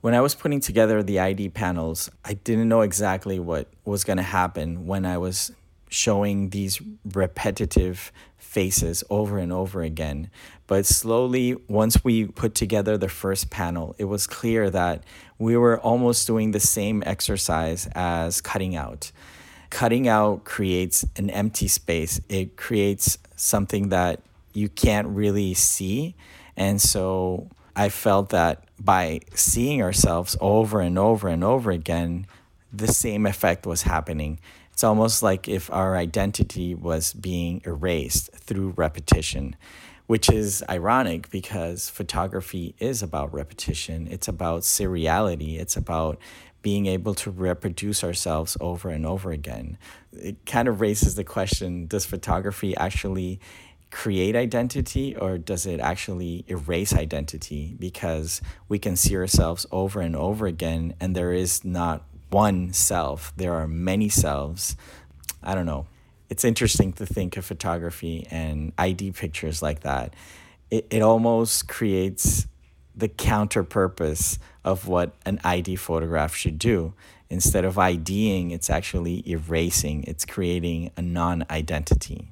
When I was putting together the ID panels, I didn't know exactly what was going to happen when I was showing these repetitive faces over and over again. But slowly, once we put together the first panel, it was clear that we were almost doing the same exercise as cutting out. Cutting out creates an empty space, it creates something that you can't really see. And so I felt that by seeing ourselves over and over and over again, the same effect was happening. It's almost like if our identity was being erased through repetition, which is ironic because photography is about repetition. It's about seriality. It's about being able to reproduce ourselves over and over again. It kind of raises the question does photography actually create identity or does it actually erase identity because we can see ourselves over and over again and there is not one self, there are many selves. I don't know. It's interesting to think of photography and ID pictures like that. It, it almost creates the counter purpose of what an ID photograph should do. Instead of IDing, it's actually erasing, it's creating a non identity.